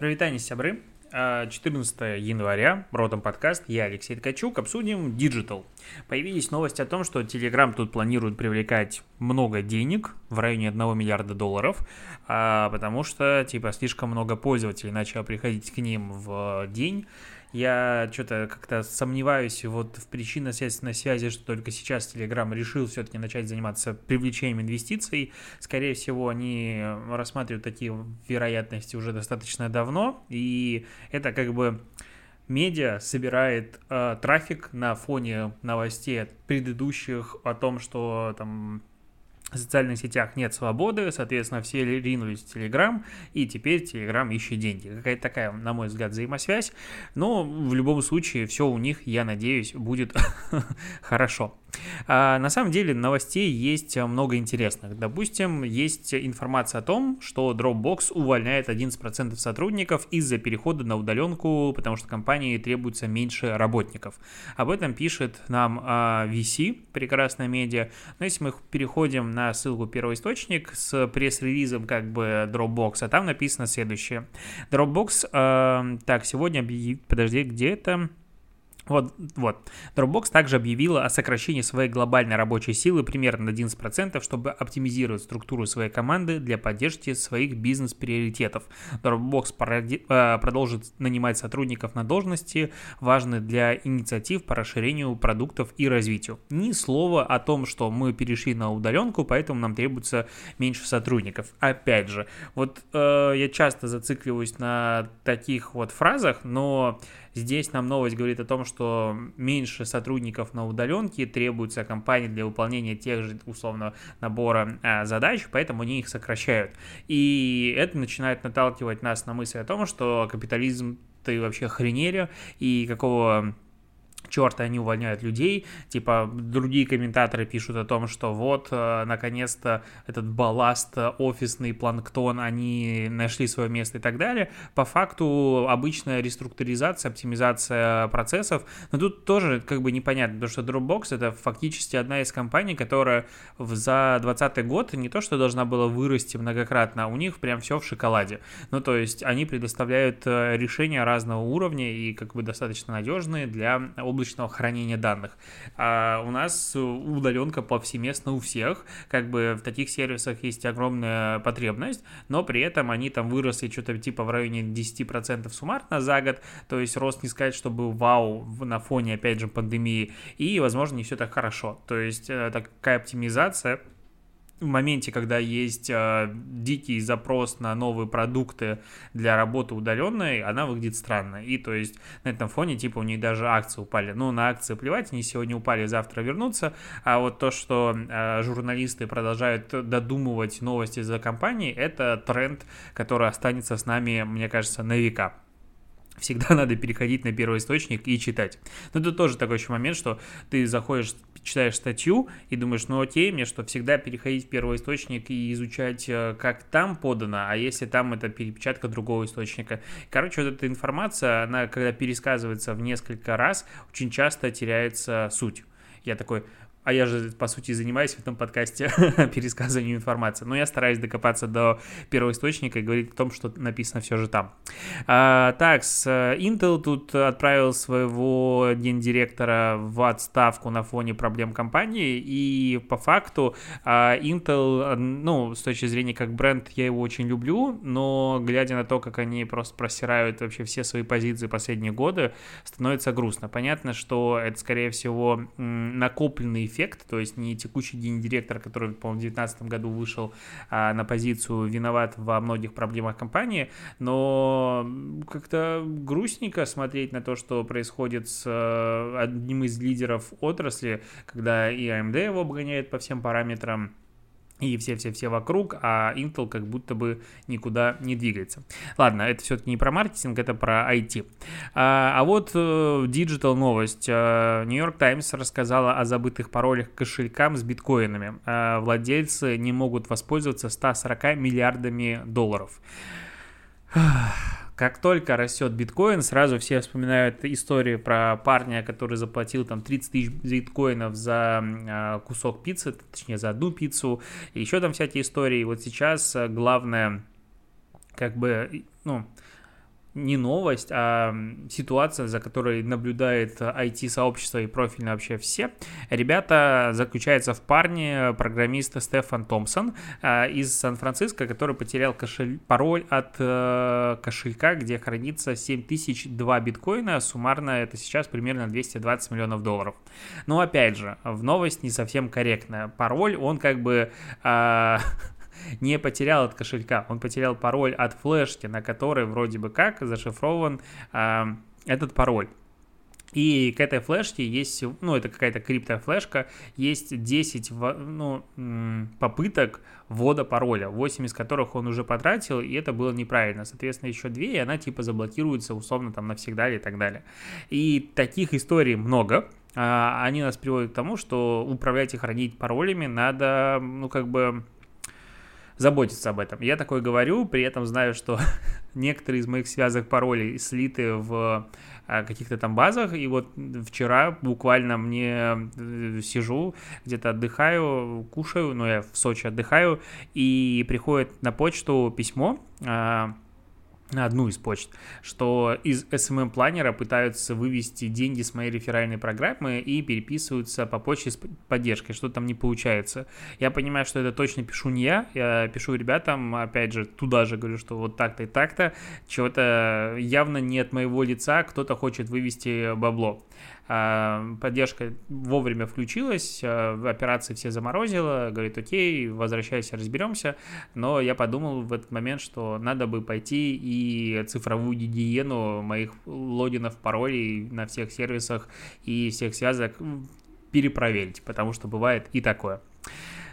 Привет, сябры. 14 января, Ротом подкаст, я Алексей Ткачук, обсудим Digital. Появились новости о том, что Telegram тут планирует привлекать много денег, в районе 1 миллиарда долларов, а, потому что, типа, слишком много пользователей начало приходить к ним в день, я что-то как-то сомневаюсь вот в причинно-следственной связи, что только сейчас Telegram решил все-таки начать заниматься привлечением инвестиций. Скорее всего, они рассматривают такие вероятности уже достаточно давно, и это как бы медиа собирает э, трафик на фоне новостей предыдущих о том, что там в социальных сетях нет свободы, соответственно, все ринулись в Телеграм, и теперь Телеграм ищет деньги. Какая-то такая, на мой взгляд, взаимосвязь, но в любом случае все у них, я надеюсь, будет хорошо. А, на самом деле новостей есть много интересных. Допустим, есть информация о том, что Dropbox увольняет 11% сотрудников из-за перехода на удаленку, потому что компании требуется меньше работников. Об этом пишет нам а, VC, прекрасная медиа. Но если мы переходим на ссылку первоисточник с пресс-релизом как бы Dropbox, а там написано следующее. Dropbox, э, так, сегодня подожди, где это? Вот, вот. Dropbox также объявила о сокращении своей глобальной рабочей силы примерно на 11%, чтобы оптимизировать структуру своей команды для поддержки своих бизнес-приоритетов. Dropbox э, продолжит нанимать сотрудников на должности, важные для инициатив по расширению продуктов и развитию. Ни слова о том, что мы перешли на удаленку, поэтому нам требуется меньше сотрудников. Опять же, вот э, я часто зацикливаюсь на таких вот фразах, но Здесь нам новость говорит о том, что меньше сотрудников на удаленке требуется компании для выполнения тех же, условно, набора а, задач, поэтому они их сокращают. И это начинает наталкивать нас на мысль о том, что капитализм ты вообще охренели, и какого черта они увольняют людей, типа другие комментаторы пишут о том, что вот, э, наконец-то этот балласт, э, офисный планктон, они нашли свое место и так далее. По факту обычная реструктуризация, оптимизация процессов, но тут тоже как бы непонятно, потому что Dropbox это фактически одна из компаний, которая за 2020 год не то, что должна была вырасти многократно, а у них прям все в шоколаде. Ну, то есть они предоставляют э, решения разного уровня и как бы достаточно надежные для облачного хранения данных. А у нас удаленка повсеместно у всех, как бы в таких сервисах есть огромная потребность, но при этом они там выросли что-то типа в районе 10% суммарно за год, то есть рост не сказать, чтобы вау на фоне, опять же, пандемии, и, возможно, не все так хорошо. То есть э, такая оптимизация в моменте, когда есть э, дикий запрос на новые продукты для работы удаленной, она выглядит странно. И то есть на этом фоне, типа, у них даже акции упали. Ну, на акции плевать, они сегодня упали, завтра вернутся. А вот то, что э, журналисты продолжают додумывать новости за компанией, это тренд, который останется с нами, мне кажется, на века всегда надо переходить на первый источник и читать. Но тут тоже такой еще момент, что ты заходишь, читаешь статью и думаешь, ну окей, мне что, всегда переходить в первый источник и изучать, э, как там подано, а если там это перепечатка другого источника. Короче, вот эта информация, она когда пересказывается в несколько раз, очень часто теряется суть. Я такой, а я же, по сути, занимаюсь в этом подкасте пересказыванием информации, но я стараюсь докопаться до первого источника и говорить о том, что написано все же там. А, так, с э, Intel тут отправил своего гендиректора в отставку на фоне проблем компании, и по факту а, Intel, ну, с точки зрения как бренд, я его очень люблю, но глядя на то, как они просто просирают вообще все свои позиции последние годы, становится грустно. Понятно, что это, скорее всего, накопленный эффект, то есть не текущий гендиректор, который, по-моему, в 2019 году вышел а, на позицию виноват во многих проблемах компании, но как-то грустненько смотреть на то, что происходит с а, одним из лидеров отрасли, когда и AMD его обгоняет по всем параметрам, и все-все-все вокруг, а Intel как будто бы никуда не двигается. Ладно, это все-таки не про маркетинг, это про IT. А, а вот э, digital новость. Э, New York Times рассказала о забытых паролях к кошелькам с биткоинами. А, владельцы не могут воспользоваться 140 миллиардами долларов. Как только растет биткоин, сразу все вспоминают историю про парня, который заплатил там 30 тысяч биткоинов за э, кусок пиццы, точнее за одну пиццу, и еще там всякие истории. И вот сейчас главное, как бы, ну, не новость, а ситуация, за которой наблюдает IT-сообщество и профильно вообще все. Ребята заключаются в парне программиста Стефан Томпсон э, из Сан-Франциско, который потерял кошель... пароль от э, кошелька, где хранится 7002 биткоина. Суммарно это сейчас примерно 220 миллионов долларов. Но опять же, в новость не совсем корректная. Пароль, он как бы... Э, не потерял от кошелька, он потерял пароль от флешки, на которой вроде бы как зашифрован э, этот пароль. И к этой флешке есть, ну, это какая-то криптофлешка, есть 10 ну, попыток ввода пароля, 8 из которых он уже потратил, и это было неправильно. Соответственно, еще 2, и она типа заблокируется условно там навсегда и так далее. И таких историй много, а, они нас приводят к тому, что управлять и хранить паролями надо, ну, как бы заботиться об этом. Я такое говорю, при этом знаю, что некоторые из моих связок паролей слиты в а, каких-то там базах, и вот вчера буквально мне э, сижу, где-то отдыхаю, кушаю, ну я в Сочи отдыхаю, и приходит на почту письмо, а, на одну из почт, что из SMM-планера пытаются вывести деньги с моей реферальной программы и переписываются по почте с поддержкой, что там не получается. Я понимаю, что это точно пишу не я, я пишу ребятам, опять же, туда же говорю, что вот так-то и так-то, чего-то явно не от моего лица, кто-то хочет вывести бабло. А, поддержка вовремя включилась, а, операции все заморозила, говорит, окей, возвращайся, разберемся, но я подумал в этот момент, что надо бы пойти и цифровую гигиену моих логинов, паролей на всех сервисах и всех связок перепроверить, потому что бывает и такое.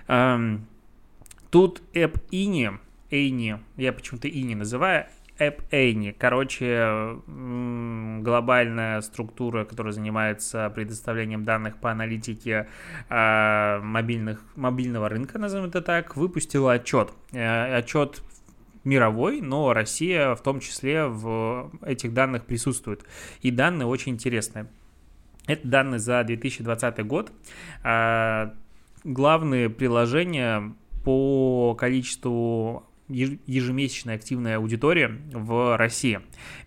Тут App Ini, Эйни, я почему-то Ини называю, App Any. Короче, глобальная структура, которая занимается предоставлением данных по аналитике э, мобильных, мобильного рынка, назовем это так, выпустила отчет. Э, отчет мировой, но Россия в том числе в этих данных присутствует. И данные очень интересные. Это данные за 2020 год. Э, главные приложения по количеству ежемесячная активная аудитория в России.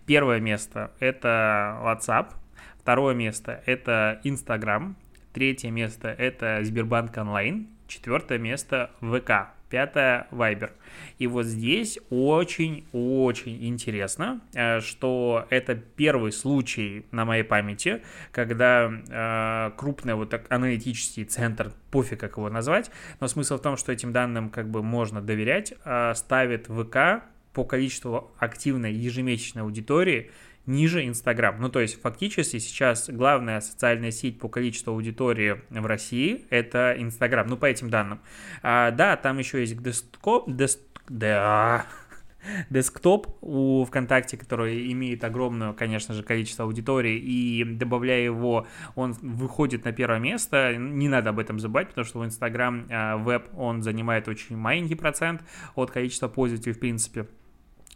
Первое место – это WhatsApp, второе место – это Instagram, третье место – это Сбербанк онлайн, четвертое место – ВК пятое Viber. И вот здесь очень-очень интересно, э, что это первый случай на моей памяти, когда э, крупный вот так аналитический центр, пофиг как его назвать, но смысл в том, что этим данным как бы можно доверять, э, ставит ВК по количеству активной ежемесячной аудитории ниже Инстаграм. Ну, то есть, фактически сейчас главная социальная сеть по количеству аудитории в России – это Инстаграм, ну, по этим данным. А, да, там еще есть десктоп, дест, да, десктоп у ВКонтакте, который имеет огромное, конечно же, количество аудитории, и добавляя его, он выходит на первое место. Не надо об этом забывать, потому что в Инстаграм а, веб он занимает очень маленький процент от количества пользователей, в принципе.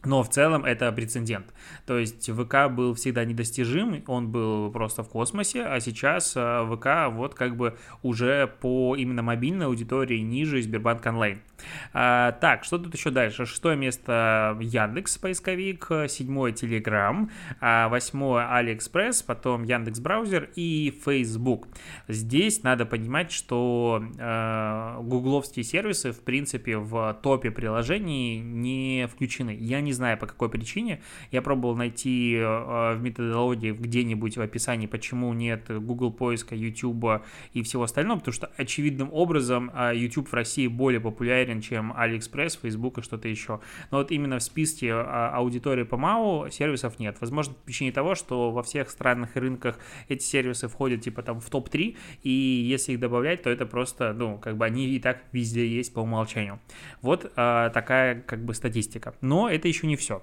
Но в целом это прецедент. То есть ВК был всегда недостижим, он был просто в космосе, а сейчас э, ВК вот как бы уже по именно мобильной аудитории ниже Сбербанк онлайн. А, так, что тут еще дальше? Шестое место Яндекс поисковик, седьмое Телеграм, а восьмое Алиэкспресс, потом Яндекс браузер и Facebook. Здесь надо понимать, что э, гугловские сервисы в принципе в топе приложений не включены. Я не знаю по какой причине. Я пробовал найти э, в методологии где-нибудь в описании, почему нет Google поиска, YouTube и всего остального, потому что очевидным образом э, YouTube в России более популярен, чем AliExpress, Facebook и что-то еще. Но вот именно в списке э, аудитории по МАУ сервисов нет. Возможно, по причине того, что во всех странах и рынках эти сервисы входят типа там в топ-3, и если их добавлять, то это просто, ну, как бы они и так везде есть по умолчанию. Вот а, такая как бы статистика. Но это еще не все.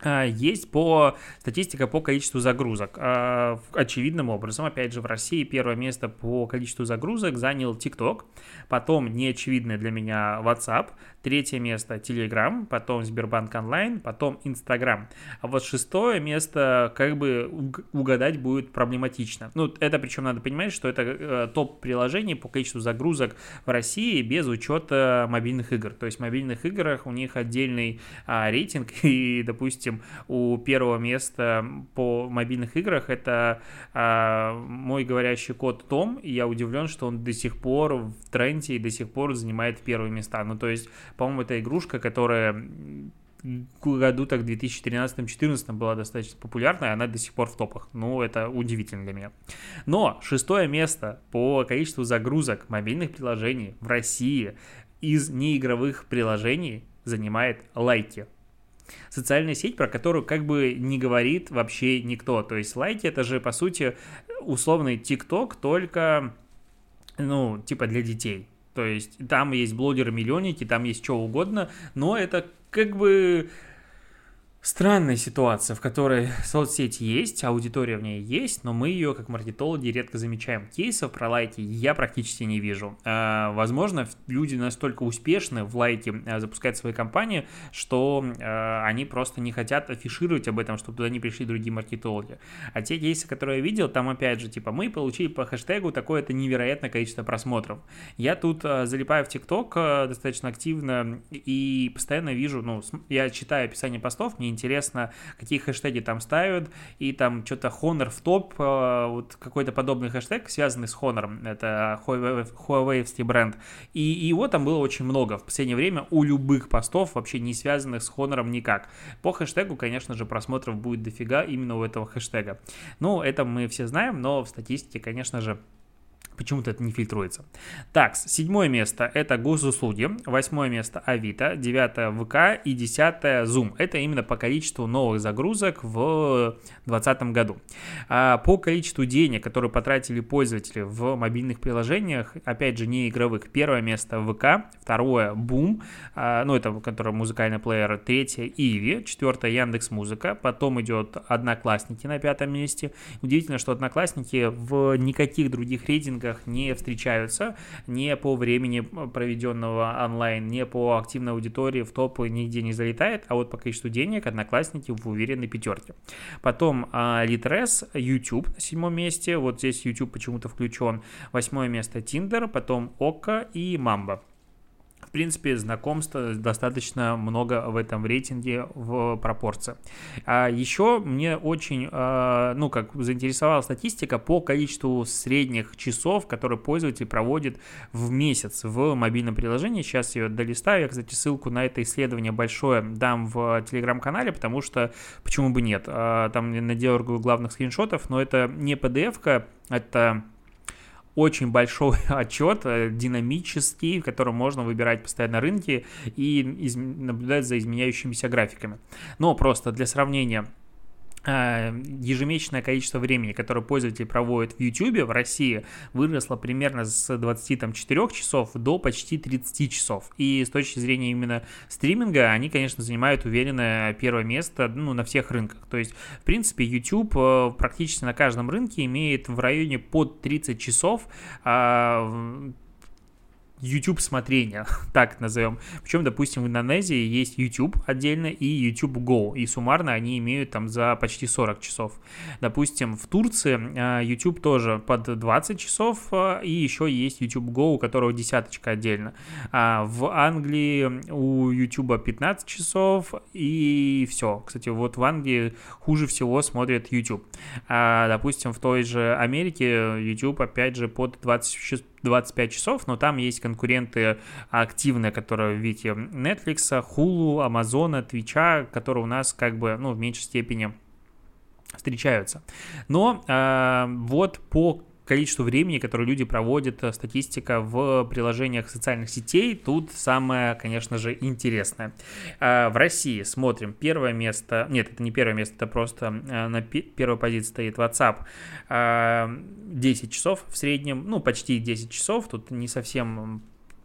А, есть по статистика по количеству загрузок. А, очевидным образом, опять же, в России первое место по количеству загрузок занял TikTok, потом неочевидное для меня WhatsApp, третье место Telegram, потом Сбербанк онлайн, потом Instagram. А вот шестое место как бы угадать будет проблематично. Ну, это причем надо понимать, что это э, топ приложений по количеству загрузок в России без учета мобильных игр. То есть в мобильных играх у них отдельный рейтинг и, допустим, допустим, у первого места по мобильных играх это а, мой говорящий кот Том, и я удивлен, что он до сих пор в тренде и до сих пор занимает первые места. Ну, то есть, по-моему, это игрушка, которая году так в 2013-2014 была достаточно популярна, и она до сих пор в топах. Ну, это удивительно для меня. Но шестое место по количеству загрузок мобильных приложений в России из неигровых приложений занимает лайки. Социальная сеть, про которую как бы не говорит вообще никто. То есть лайки это же, по сути, условный ТикТок, только, ну, типа для детей. То есть там есть блогеры-миллионники, там есть что угодно, но это как бы странная ситуация, в которой соцсети есть, аудитория в ней есть, но мы ее, как маркетологи, редко замечаем. Кейсов про лайки я практически не вижу. А, возможно, люди настолько успешны в лайке а, запускать свои компании, что а, они просто не хотят афишировать об этом, чтобы туда не пришли другие маркетологи. А те кейсы, которые я видел, там опять же, типа, мы получили по хэштегу такое-то невероятное количество просмотров. Я тут залипаю в ТикТок достаточно активно и постоянно вижу, ну, я читаю описание постов, мне интересно, какие хэштеги там ставят, и там что-то Honor в топ, э, вот какой-то подобный хэштег, связанный с Honor, это Huawei бренд, и его там было очень много в последнее время у любых постов, вообще не связанных с Honor никак. По хэштегу, конечно же, просмотров будет дофига именно у этого хэштега. Ну, это мы все знаем, но в статистике, конечно же, Почему-то это не фильтруется. Так, седьмое место это госуслуги, восьмое место Авито, девятое ВК и десятое Zoom. Это именно по количеству новых загрузок в 2020 году. А по количеству денег, которые потратили пользователи в мобильных приложениях, опять же не игровых, первое место ВК, второе Boom, а, ну это который музыкальный плеер, третье Иви, четвертое Яндекс Музыка, потом идет Одноклассники на пятом месте. Удивительно, что Одноклассники в никаких других рейтингах рейтингах не встречаются, не по времени проведенного онлайн, не по активной аудитории в топы нигде не залетает, а вот по количеству денег одноклассники в уверенной пятерке. Потом а, Litres, YouTube на седьмом месте, вот здесь YouTube почему-то включен, восьмое место Tinder, потом Ока и Мамба принципе, знакомств достаточно много в этом рейтинге в пропорции. А еще мне очень, а, ну, как заинтересовала статистика по количеству средних часов, которые пользователь проводит в месяц в мобильном приложении. Сейчас ее долистаю. Я, кстати, ссылку на это исследование большое дам в телеграм-канале, потому что почему бы нет. А, там надергаю главных скриншотов, но это не PDF-ка, это очень большой отчет, э, динамический, в котором можно выбирать постоянно рынки и из... наблюдать за изменяющимися графиками. Но просто для сравнения, ежемесячное количество времени, которое пользователь проводит в YouTube в России, выросло примерно с 24 часов до почти 30 часов. И с точки зрения именно стриминга, они, конечно, занимают уверенное первое место ну, на всех рынках. То есть, в принципе, YouTube э, практически на каждом рынке имеет в районе под 30 часов а, YouTube смотрения, так назовем. Причем, допустим, в Индонезии есть YouTube отдельно и YouTube Go, и суммарно они имеют там за почти 40 часов. Допустим, в Турции а, YouTube тоже под 20 часов, а, и еще есть YouTube Go, у которого десяточка отдельно. А в Англии у YouTube 15 часов, и все. Кстати, вот в Англии хуже всего смотрят YouTube. А, допустим, в той же Америке YouTube, опять же, под 20 25 часов, но там есть конкуренты активные, которые в виде Netflix, Hulu, Amazon, Twitch, которые у нас как бы, ну, в меньшей степени встречаются. Но э, вот по количеству времени, которое люди проводят, э, статистика в приложениях социальных сетей, тут самое, конечно же, интересное. А, в России смотрим первое место, нет, это не первое место, это просто э, на первой позиции стоит WhatsApp, 10 а, часов в среднем, ну, почти 10 часов, тут не совсем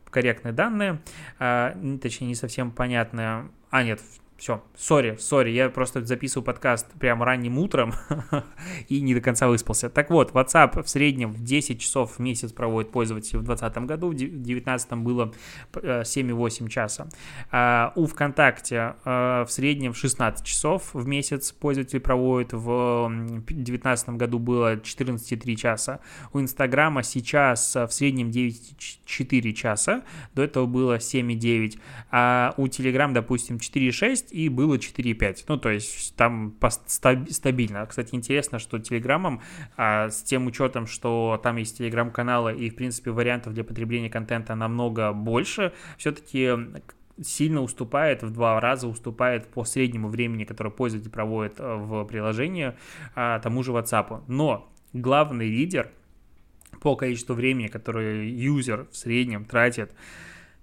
корректные данные, точнее, не совсем понятные, а нет, все, сори, сори, я просто записываю подкаст прямо ранним утром и не до конца выспался. Так вот, WhatsApp в среднем в 10 часов в месяц проводит пользователь в 2020 году, в 2019 было 7,8 э, часа. А у ВКонтакте э, в среднем 16 часов в месяц пользователь проводит, в 2019 году было 14,3 часа. У Инстаграма сейчас в среднем 9,4 часа, до этого было 7,9. А у Telegram, допустим, 4,6 и было 4,5. Ну, то есть там стабильно. Кстати, интересно, что Телеграмом, а, с тем учетом, что там есть Телеграм-каналы и, в принципе, вариантов для потребления контента намного больше, все-таки сильно уступает, в два раза уступает по среднему времени, которое пользователь проводит э, в приложении, а, тому же WhatsApp. Но главный лидер по количеству времени, которое юзер в среднем тратит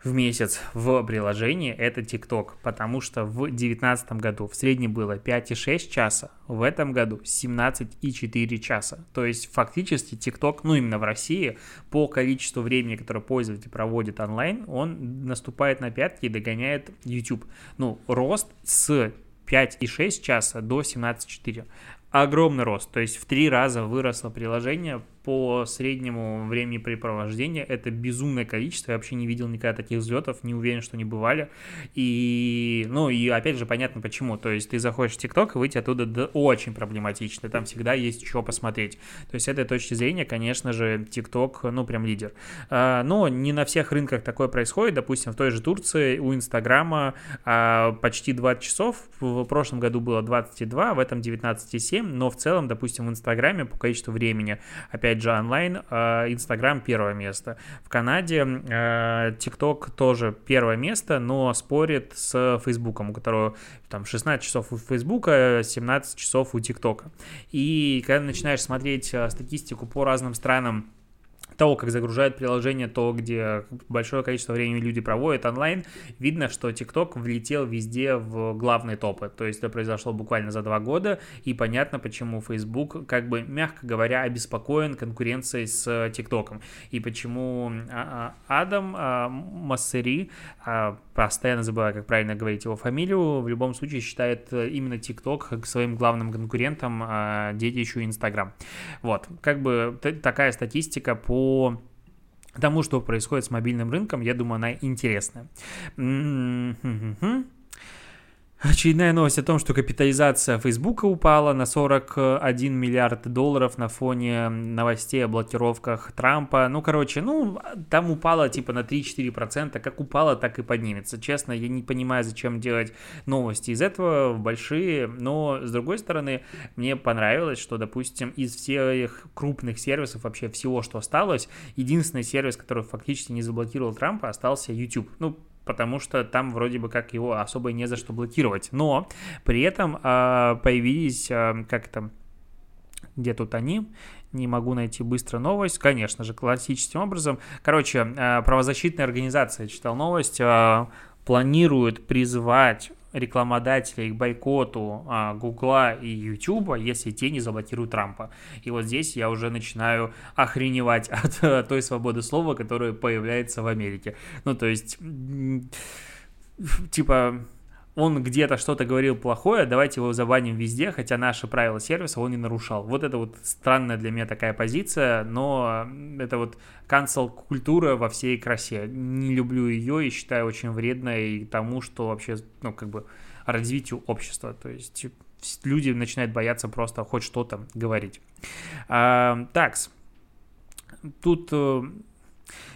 в месяц в приложении, это TikTok, потому что в 2019 году в среднем было 5,6 часа, в этом году 17,4 часа. То есть фактически TikTok, ну именно в России, по количеству времени, которое пользователь проводит онлайн, он наступает на пятки и догоняет YouTube. Ну, рост с 5,6 часа до 17,4 огромный рост, то есть в три раза выросло приложение по среднему времени препровождения. Это безумное количество, я вообще не видел никогда таких взлетов, не уверен, что они бывали. И, ну, и опять же, понятно почему. То есть ты заходишь в ТикТок, и выйти оттуда да, очень проблематично, там всегда есть что посмотреть. То есть с этой точки зрения, конечно же, ТикТок, ну, прям лидер. А, но не на всех рынках такое происходит. Допустим, в той же Турции у Инстаграма а, почти 20 часов, в прошлом году было 22, в этом 19,7, но в целом, допустим, в Инстаграме по количеству времени, опять же, онлайн, а, Инстаграм первое место. В Канаде а, ТикТок тоже первое место, но спорит с Фейсбуком, у которого там 16 часов у Фейсбука, 17 часов у ТикТока. И когда начинаешь смотреть а, статистику по разным странам, того, как загружают приложение, то, где большое количество времени люди проводят онлайн, видно, что TikTok влетел везде в главные топы. То есть это произошло буквально за два года, и понятно, почему Facebook, как бы, мягко говоря, обеспокоен конкуренцией с TikTok. И почему а, а, Адам а, Массери, постоянно забываю, как правильно говорить его фамилию, в любом случае считает именно TikTok своим главным конкурентом, детищу Instagram. Вот, как бы такая статистика по по тому, что происходит с мобильным рынком, я думаю, она интересная. Очередная новость о том, что капитализация Фейсбука упала на 41 миллиард долларов на фоне новостей о блокировках Трампа. Ну, короче, ну, там упала типа на 3-4%. Как упала, так и поднимется. Честно, я не понимаю, зачем делать новости из этого большие. Но, с другой стороны, мне понравилось, что, допустим, из всех крупных сервисов, вообще всего, что осталось, единственный сервис, который фактически не заблокировал Трампа, остался YouTube. Ну, потому что там вроде бы как его особо не за что блокировать. Но при этом э, появились, э, как там, где тут они, не могу найти быстро новость, конечно же, классическим образом. Короче, э, правозащитная организация, читал новость, планирует призвать рекламодателей к бойкоту а, Гугла и Ютуба, если те не заблокируют Трампа. И вот здесь я уже начинаю охреневать от, от той свободы слова, которая появляется в Америке. Ну, то есть, типа, он где-то что-то говорил плохое, давайте его забаним везде, хотя наши правила сервиса он не нарушал. Вот это вот странная для меня такая позиция, но это вот cancel культура во всей красе. Не люблю ее и считаю очень вредной тому, что вообще, ну, как бы развитию общества. То есть люди начинают бояться просто хоть что-то говорить. А, такс. Тут э,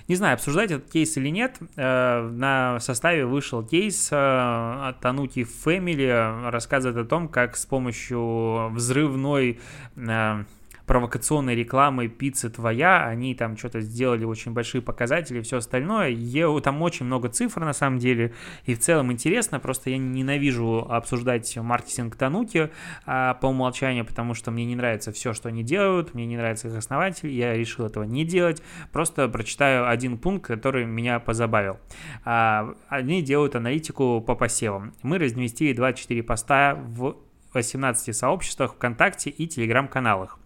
не знаю, обсуждать этот кейс или нет. Э, на составе вышел кейс э, от Тануки Family, рассказывает о том, как с помощью взрывной э, провокационной рекламой «Пицца твоя», они там что-то сделали очень большие показатели все остальное. Я, там очень много цифр на самом деле, и в целом интересно, просто я ненавижу обсуждать маркетинг Тануки а, по умолчанию, потому что мне не нравится все, что они делают, мне не нравится их основатель, я решил этого не делать, просто прочитаю один пункт, который меня позабавил. А, они делают аналитику по посевам. Мы разместили 24 поста в 18 сообществах ВКонтакте и Телеграм-каналах.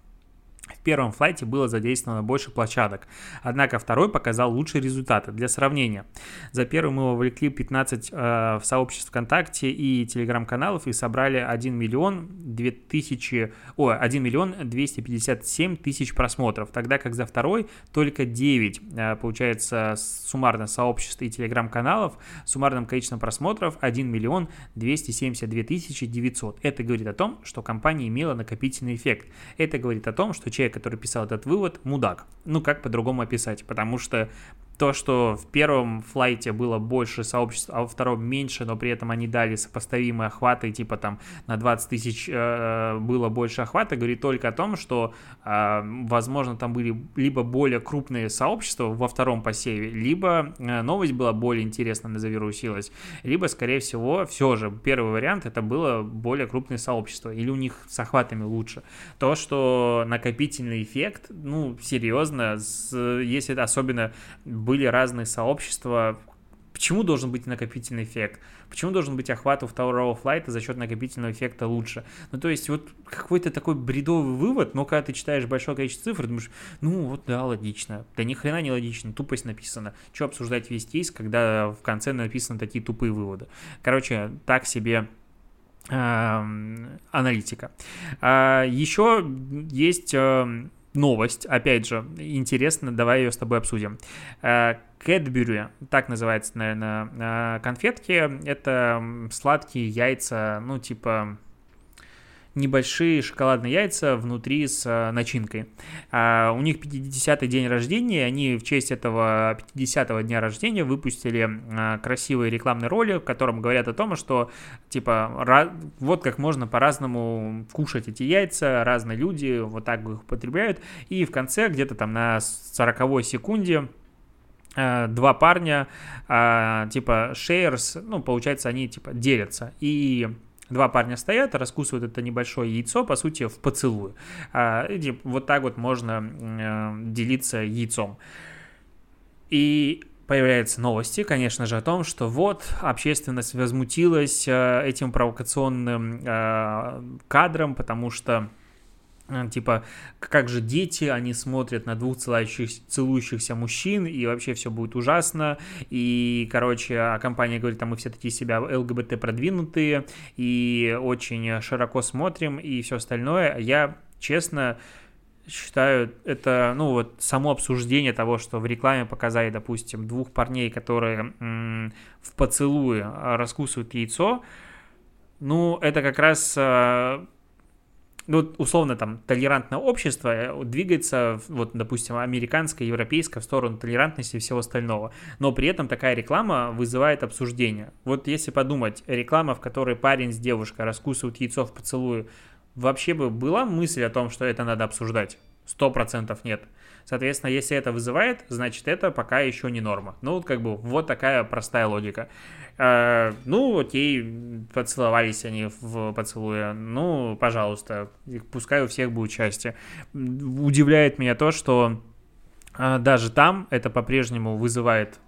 Первом флайте было задействовано больше площадок, однако второй показал лучшие результаты. Для сравнения, за первый мы вовлекли 15 э, сообществ ВКонтакте и телеграм-каналов и собрали 1 миллион 2000, о, 1 миллион 257 тысяч просмотров, тогда как за второй только 9, э, получается, суммарно сообществ и телеграм-каналов, суммарным количеством просмотров 1 миллион 272 тысячи 900. Это говорит о том, что компания имела накопительный эффект. Это говорит о том, что человек, который писал этот вывод, мудак. Ну, как по-другому описать? Потому что то, что в первом флайте было больше сообществ, а во втором меньше, но при этом они дали сопоставимые охваты, типа там на 20 тысяч э, было больше охвата, говорит только о том, что, э, возможно, там были либо более крупные сообщества во втором посеве, либо э, новость была более интересна, назавирусилась, либо, скорее всего, все же, первый вариант, это было более крупное сообщество, или у них с охватами лучше. То, что накопительный эффект, ну, серьезно, с, если особенно были разные сообщества. Почему должен быть накопительный эффект? Почему должен быть охват у второго флайта за счет накопительного эффекта лучше? Ну, то есть, вот какой-то такой бредовый вывод, но когда ты читаешь большое количество цифр, думаешь, ну, вот да, логично. Да ни хрена не логично, тупость написана. Что обсуждать весь кейс, когда в конце написаны такие тупые выводы? Короче, так себе аналитика. А, еще есть новость, опять же, интересно, давай ее с тобой обсудим. Кэтбюри, так называется, наверное, конфетки, это сладкие яйца, ну, типа небольшие шоколадные яйца внутри с э, начинкой. А у них 50-й день рождения, они в честь этого 50-го дня рождения выпустили а, красивый рекламный ролик, в котором говорят о том, что типа вот как можно по-разному кушать эти яйца, разные люди вот так их употребляют, и в конце где-то там на 40 секунде э, два парня, а, типа, shares, ну, получается, они, типа, делятся. И Два парня стоят, раскусывают это небольшое яйцо, по сути, в поцелую. А, вот так вот можно э, делиться яйцом. И появляются новости, конечно же, о том, что вот общественность возмутилась э, этим провокационным э, кадром, потому что типа, как же дети, они смотрят на двух целующихся, целующихся мужчин, и вообще все будет ужасно, и, короче, а компания говорит, там мы все такие себя ЛГБТ продвинутые, и очень широко смотрим, и все остальное. Я, честно, считаю, это, ну, вот само обсуждение того, что в рекламе показали, допустим, двух парней, которые м- в поцелуе раскусывают яйцо, ну, это как раз э, ну, условно, там, толерантное общество э, двигается, вот, допустим, американское, европейское, в сторону толерантности и всего остального. Но при этом такая реклама вызывает обсуждение. Вот если подумать, реклама, в которой парень с девушкой раскусывают яйцо в поцелую, вообще бы была мысль о том, что это надо обсуждать? Сто процентов нет. Соответственно, если это вызывает, значит, это пока еще не норма. Ну, вот как бы вот такая простая логика. Э, ну, окей, поцеловались они в поцелуе. Ну, пожалуйста, пускай у всех будет счастье. Удивляет меня то, что э, даже там это по-прежнему вызывает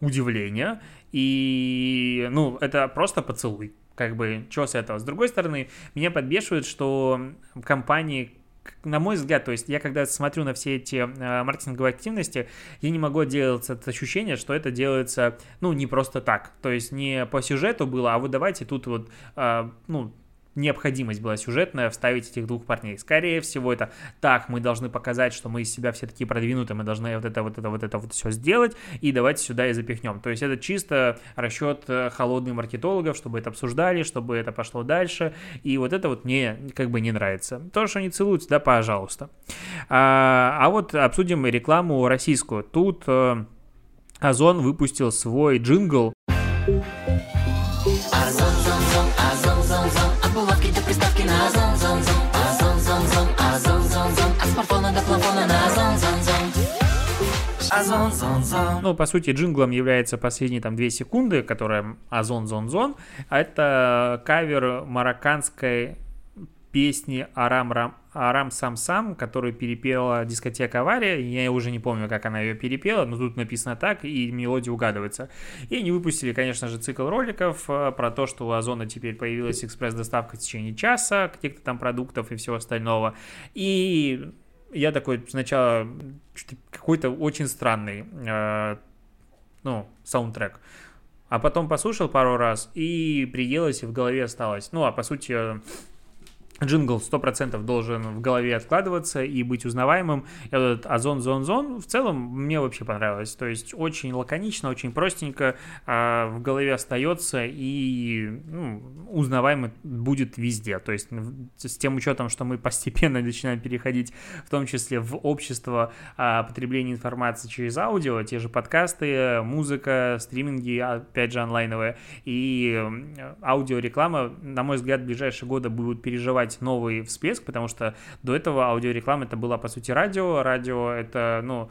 удивление. И, ну, это просто поцелуй. Как бы, что с этого? С другой стороны, меня подбешивает, что компании на мой взгляд, то есть я когда смотрю на все эти э, маркетинговые активности, я не могу делать это ощущение, что это делается, ну, не просто так. То есть не по сюжету было, а вот давайте тут вот, э, ну, необходимость была сюжетная вставить этих двух парней. Скорее всего, это так, мы должны показать, что мы из себя все такие продвинутые, мы должны вот это, вот это, вот это вот все сделать, и давайте сюда и запихнем. То есть это чисто расчет э, холодных маркетологов, чтобы это обсуждали, чтобы это пошло дальше, и вот это вот мне как бы не нравится. То, что они целуются, да, пожалуйста. А, а вот обсудим рекламу российскую. Тут э, Озон выпустил свой джингл. Озон, зон, зон. Ну, по сути, джинглом является последние там две секунды, которая Озон, зон, зон. А это кавер марокканской песни Арам, Рам, Арам Сам Сам, которую перепела дискотека Авария. Я уже не помню, как она ее перепела, но тут написано так, и мелодия угадывается. И они выпустили, конечно же, цикл роликов э, про то, что у Озона теперь появилась экспресс-доставка в течение часа каких-то там продуктов и всего остального. И я такой сначала какой-то очень странный, э, ну, саундтрек. А потом послушал пару раз и приелось, и в голове осталось. Ну, а по сути, джингл 100% должен в голове откладываться и быть узнаваемым. Этот Озон Зон Зон в целом мне вообще понравилось. То есть очень лаконично, очень простенько а, в голове остается и ну, узнаваемый будет везде. То есть с тем учетом, что мы постепенно начинаем переходить в том числе в общество а, потребления информации через аудио, те же подкасты, музыка, стриминги, опять же онлайновые и аудиореклама, на мой взгляд, в ближайшие годы будут переживать давать новый всплеск, потому что до этого аудиореклама это была, по сути, радио. Радио это, ну,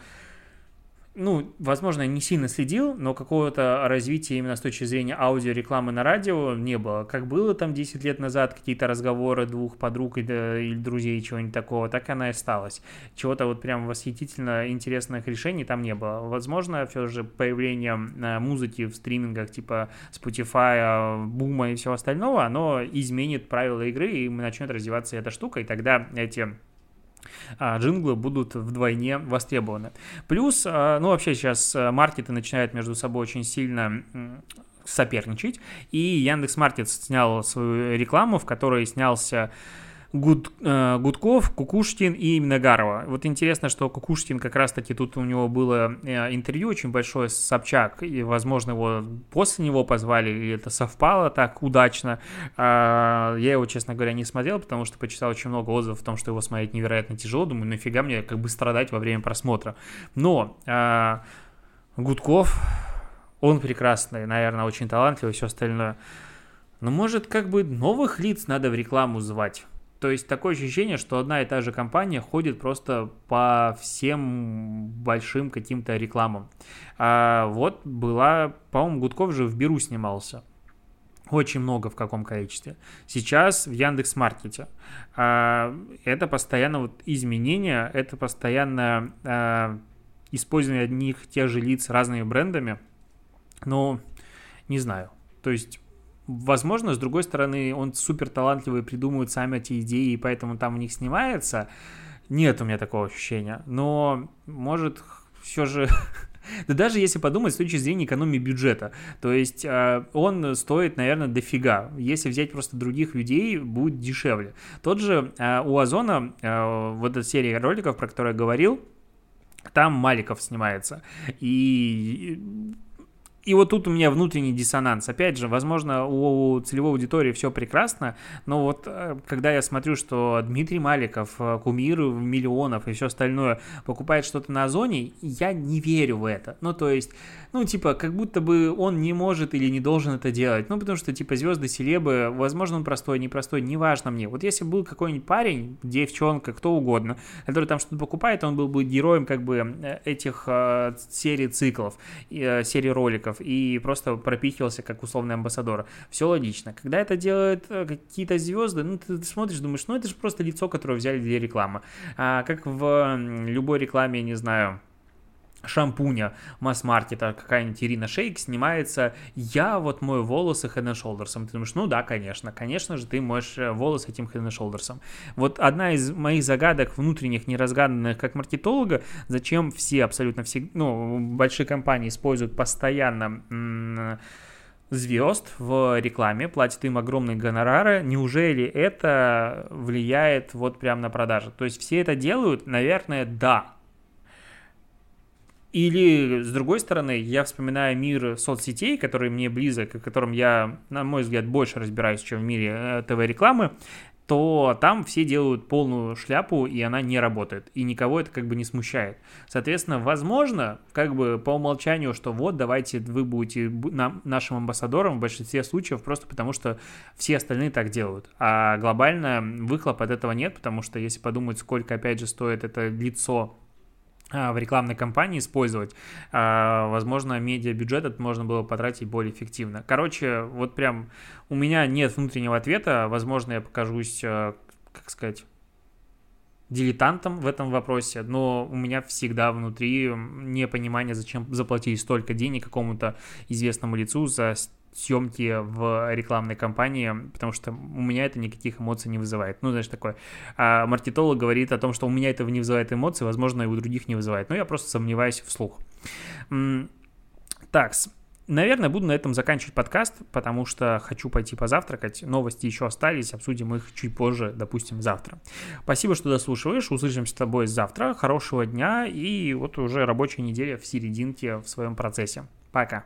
ну, возможно, не сильно следил, но какого-то развития именно с точки зрения аудиорекламы на радио не было. Как было там 10 лет назад какие-то разговоры двух подруг или друзей, чего-нибудь такого, так она и осталась. Чего-то вот прям восхитительно интересных решений там не было. Возможно, все же появление э, музыки в стримингах типа Spotify, Бума и всего остального, оно изменит правила игры, и начнет развиваться эта штука, и тогда эти а, джинглы будут вдвойне востребованы. Плюс, а, ну вообще сейчас маркеты начинают между собой очень сильно соперничать, и Яндекс Маркет снял свою рекламу, в которой снялся Гуд, э, Гудков, Кукушкин и Миногарова. Вот интересно, что Кукушкин как раз-таки тут у него было э, интервью очень большое с Собчак, и, возможно, его после него позвали, или это совпало так удачно. Э, я его, честно говоря, не смотрел, потому что почитал очень много отзывов о том, что его смотреть невероятно тяжело. Думаю, нафига мне как бы страдать во время просмотра. Но э, Гудков, он прекрасный, наверное, очень талантливый, все остальное. Но может как бы новых лиц надо в рекламу звать? То есть такое ощущение, что одна и та же компания ходит просто по всем большим каким-то рекламам. А вот была, по-моему, Гудков же в Беру снимался. Очень много в каком количестве. Сейчас в Яндекс Маркете. А, это постоянно вот изменения, это постоянно а, использование одних тех же лиц разными брендами. Но не знаю. То есть Возможно, с другой стороны, он супер талантливый, придумывает сами эти идеи, и поэтому там у них снимается. Нет у меня такого ощущения. Но, может, все же... Да даже если подумать с точки зрения экономии бюджета, то есть э, он стоит, наверное, дофига. Если взять просто других людей, будет дешевле. Тот же э, у Озона, э, вот эта серия роликов, про которую я говорил, там Маликов снимается. И и вот тут у меня внутренний диссонанс. Опять же, возможно, у целевой аудитории все прекрасно, но вот э, когда я смотрю, что Дмитрий Маликов, э, кумир миллионов и все остальное покупает что-то на Озоне, я не верю в это. Ну, то есть, ну, типа, как будто бы он не может или не должен это делать. Ну, потому что, типа, звезды, селебы, возможно, он простой, непростой, неважно мне. Вот если был какой-нибудь парень, девчонка, кто угодно, который там что-то покупает, он был бы героем, как бы, э, этих э, серий циклов, э, серий роликов, роликов и просто пропихивался как условный амбассадор. Все логично. Когда это делают э, какие-то звезды, ну, ты смотришь, думаешь, ну, это же просто лицо, которое взяли для рекламы. А, как в любой рекламе, не знаю, шампуня масс-маркета какая-нибудь Ирина Шейк снимается «Я вот мою волосы Head Shoulders». Ты думаешь, ну да, конечно, конечно же ты моешь э, волосы этим Head Shoulders. Вот одна из моих загадок внутренних, неразгаданных как маркетолога, зачем все, абсолютно все, ну, большие компании используют постоянно звезд в рекламе, платят им огромные гонорары, неужели это влияет вот прям на продажи? То есть все это делают? Наверное, да, или, с другой стороны, я вспоминаю мир соцсетей, который мне близок, в котором я, на мой взгляд, больше разбираюсь, чем в мире э, ТВ-рекламы, то там все делают полную шляпу, и она не работает, и никого это как бы не смущает. Соответственно, возможно, как бы по умолчанию, что вот, давайте вы будете нашим амбассадором в большинстве случаев, просто потому что все остальные так делают. А глобально выхлоп от этого нет, потому что если подумать, сколько, опять же, стоит это лицо в рекламной кампании использовать, а, возможно, медиа-бюджет это можно было потратить более эффективно. Короче, вот прям у меня нет внутреннего ответа, возможно, я покажусь, а, как сказать, дилетантом в этом вопросе, но у меня всегда внутри непонимание, зачем заплатить столько денег какому-то известному лицу за съемки в рекламной кампании, потому что у меня это никаких эмоций не вызывает. Ну, знаешь, такое. А маркетолог говорит о том, что у меня это не вызывает эмоции, возможно, и у других не вызывает. Но я просто сомневаюсь вслух. Так, Наверное, буду на этом заканчивать подкаст, потому что хочу пойти позавтракать. Новости еще остались, обсудим их чуть позже, допустим, завтра. Спасибо, что дослушиваешь. Услышимся с тобой завтра. Хорошего дня и вот уже рабочая неделя в серединке в своем процессе. Пока.